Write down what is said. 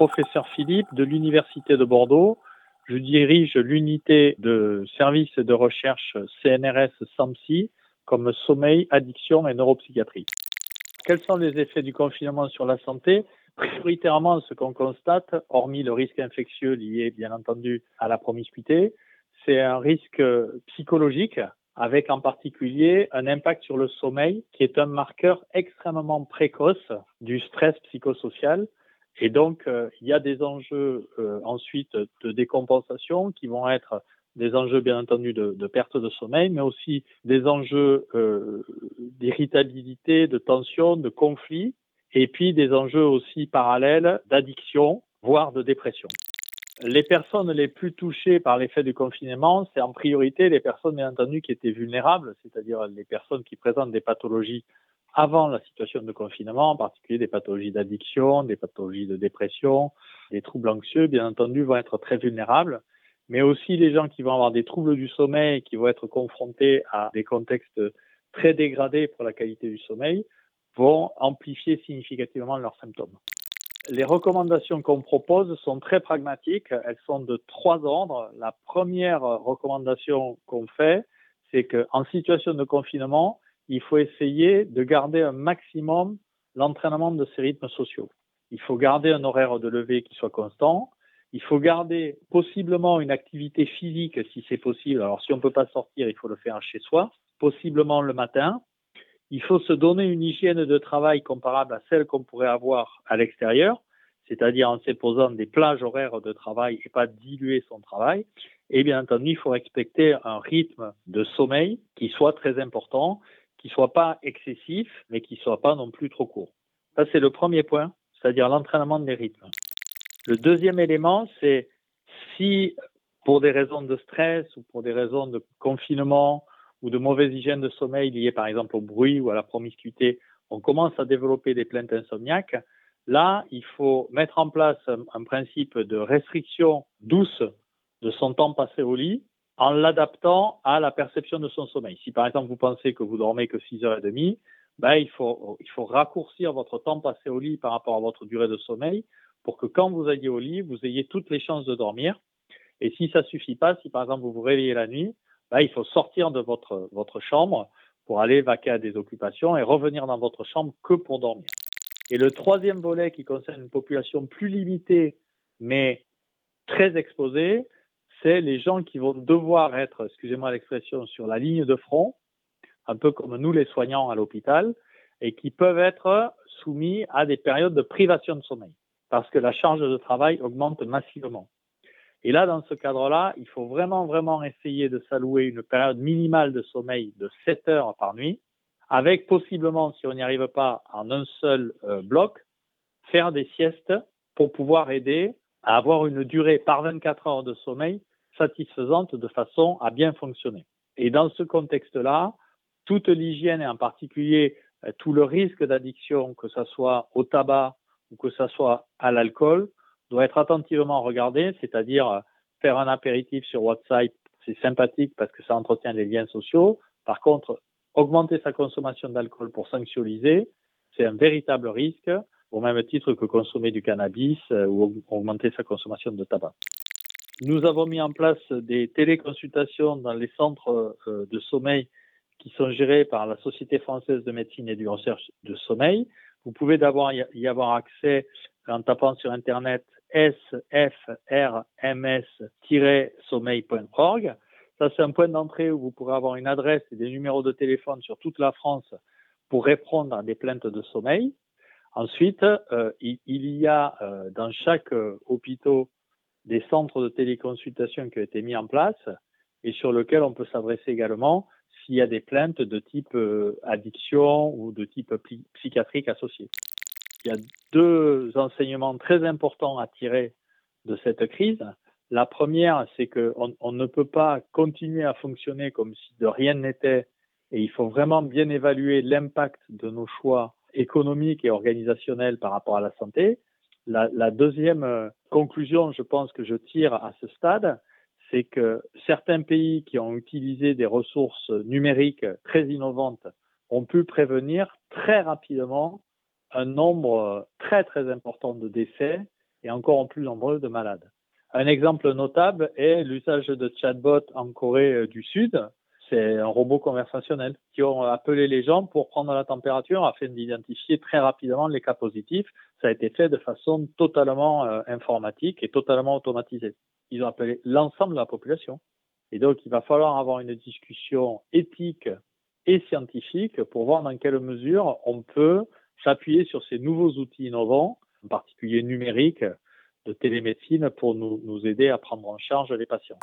professeur Philippe de l'Université de Bordeaux. Je dirige l'unité de service de recherche CNRS SAMSI comme sommeil, addiction et neuropsychiatrie. Quels sont les effets du confinement sur la santé? Prioritairement, ce qu'on constate, hormis le risque infectieux lié bien entendu à la promiscuité, c'est un risque psychologique avec en particulier un impact sur le sommeil qui est un marqueur extrêmement précoce du stress psychosocial. Et donc, euh, il y a des enjeux euh, ensuite de décompensation qui vont être des enjeux bien entendu de, perte de sommeil, mais aussi des enjeux euh, d'irritabilité, de tension, de conflit, et puis des enjeux aussi parallèles d'addiction, voire de dépression. Les personnes les plus touchées par l'effet du confinement, c'est en priorité les personnes bien entendu qui étaient vulnérables, c'est-à-dire les personnes qui présentent des pathologies avant la situation de confinement, en particulier des pathologies d'addiction, des pathologies de dépression, des troubles anxieux, bien entendu, vont être très vulnérables mais aussi les gens qui vont avoir des troubles du sommeil, qui vont être confrontés à des contextes très dégradés pour la qualité du sommeil, vont amplifier significativement leurs symptômes. Les recommandations qu'on propose sont très pragmatiques. Elles sont de trois ordres. La première recommandation qu'on fait, c'est qu'en situation de confinement, il faut essayer de garder un maximum l'entraînement de ces rythmes sociaux. Il faut garder un horaire de lever qui soit constant. Il faut garder possiblement une activité physique si c'est possible. Alors si on ne peut pas sortir, il faut le faire chez soi, possiblement le matin. Il faut se donner une hygiène de travail comparable à celle qu'on pourrait avoir à l'extérieur, c'est-à-dire en s'imposant des plages horaires de travail et pas diluer son travail. Et bien entendu, il faut respecter un rythme de sommeil qui soit très important, qui soit pas excessif, mais qui soit pas non plus trop court. Ça, c'est le premier point, c'est-à-dire l'entraînement des rythmes. Le deuxième élément, c'est si pour des raisons de stress ou pour des raisons de confinement ou de mauvaise hygiène de sommeil liées par exemple au bruit ou à la promiscuité, on commence à développer des plaintes insomniaques, là, il faut mettre en place un, principe de restriction douce de son temps passé au lit en l'adaptant à la perception de son sommeil. Si par exemple vous pensez que vous dormez que 6 heures et demie, ben, il, faut, il faut raccourcir votre temps passé au lit par rapport à votre durée de sommeil pour que quand vous ayez au lit, vous ayez toutes les chances de dormir. Et si ça suffit pas, si par exemple vous vous réveillez la nuit, bah, il faut sortir de votre, votre chambre pour aller vaquer à des occupations et revenir dans votre chambre que pour dormir. Et le troisième volet qui concerne une population plus limitée, mais très exposée, c'est les gens qui vont devoir être, excusez-moi l'expression, sur la ligne de front, un peu comme nous les soignants à l'hôpital, et qui peuvent être soumis à des périodes de privation de sommeil parce que la charge de travail augmente massivement. Et là, dans ce cadre-là, il faut vraiment, vraiment essayer de s'allouer une période minimale de sommeil de 7 heures par nuit, avec possiblement, si on n'y arrive pas en un seul euh, bloc, faire des siestes pour pouvoir aider à avoir une durée par 24 heures de sommeil satisfaisante de façon à bien fonctionner. Et dans ce contexte-là, toute l'hygiène et en particulier euh, tout le risque d'addiction, que ce soit au tabac, ou que ça soit à l'alcool doit être attentivement regardé, c'est-à-dire euh, faire un apéritif sur WhatsApp, c'est sympathique parce que ça entretient les liens sociaux. Par contre, augmenter sa consommation d'alcool pour sanctualiser, c'est un véritable risque, au même titre que consommer du cannabis euh, ou augmenter sa consommation de tabac. Nous avons mis en place des téléconsultations dans les centres euh, de sommeil qui sont gérés par la Société française de médecine et du recherche de sommeil. Vous pouvez d'abord y avoir accès en tapant sur Internet sfrms-sommeil.org. Ça, c'est un point d'entrée où vous pourrez avoir une adresse et des numéros de téléphone sur toute la France pour répondre à des plaintes de sommeil. Ensuite, euh, il, y a euh, dans chaque hôpital des centres de téléconsultation qui ont été mis en place et sur lesquels on peut s'adresser également s'il y a des plaintes de type euh, addiction ou de type psychiatrique associé. Il y a deux enseignements très importants à tirer de cette crise. La première, c'est qu'on on ne peut pas continuer à fonctionner comme si de rien n'était et il faut vraiment bien évaluer l'impact de nos choix économiques et organisationnels par rapport à la santé. La, deuxième euh, conclusion, je pense que je tire à ce stade, c'est que certains pays qui ont utilisé des ressources numériques très innovantes ont pu prévenir très rapidement un nombre très très important de décès et encore plus nombreux de malades. Un exemple notable est l'usage de chatbots en Corée euh, du Sud. C'est un robot conversationnel qui ont appelé les gens pour prendre la température afin d'identifier très rapidement les cas positifs. Ça a été fait de façon totalement euh, informatique et totalement automatisée. Ils ont appelé l'ensemble de la population. Et donc, il va falloir avoir une discussion éthique et scientifique pour voir dans quelle mesure on peut s'appuyer sur ces nouveaux outils innovants, en particulier numériques, de télémédecine pour nous, nous aider à prendre en charge les patients.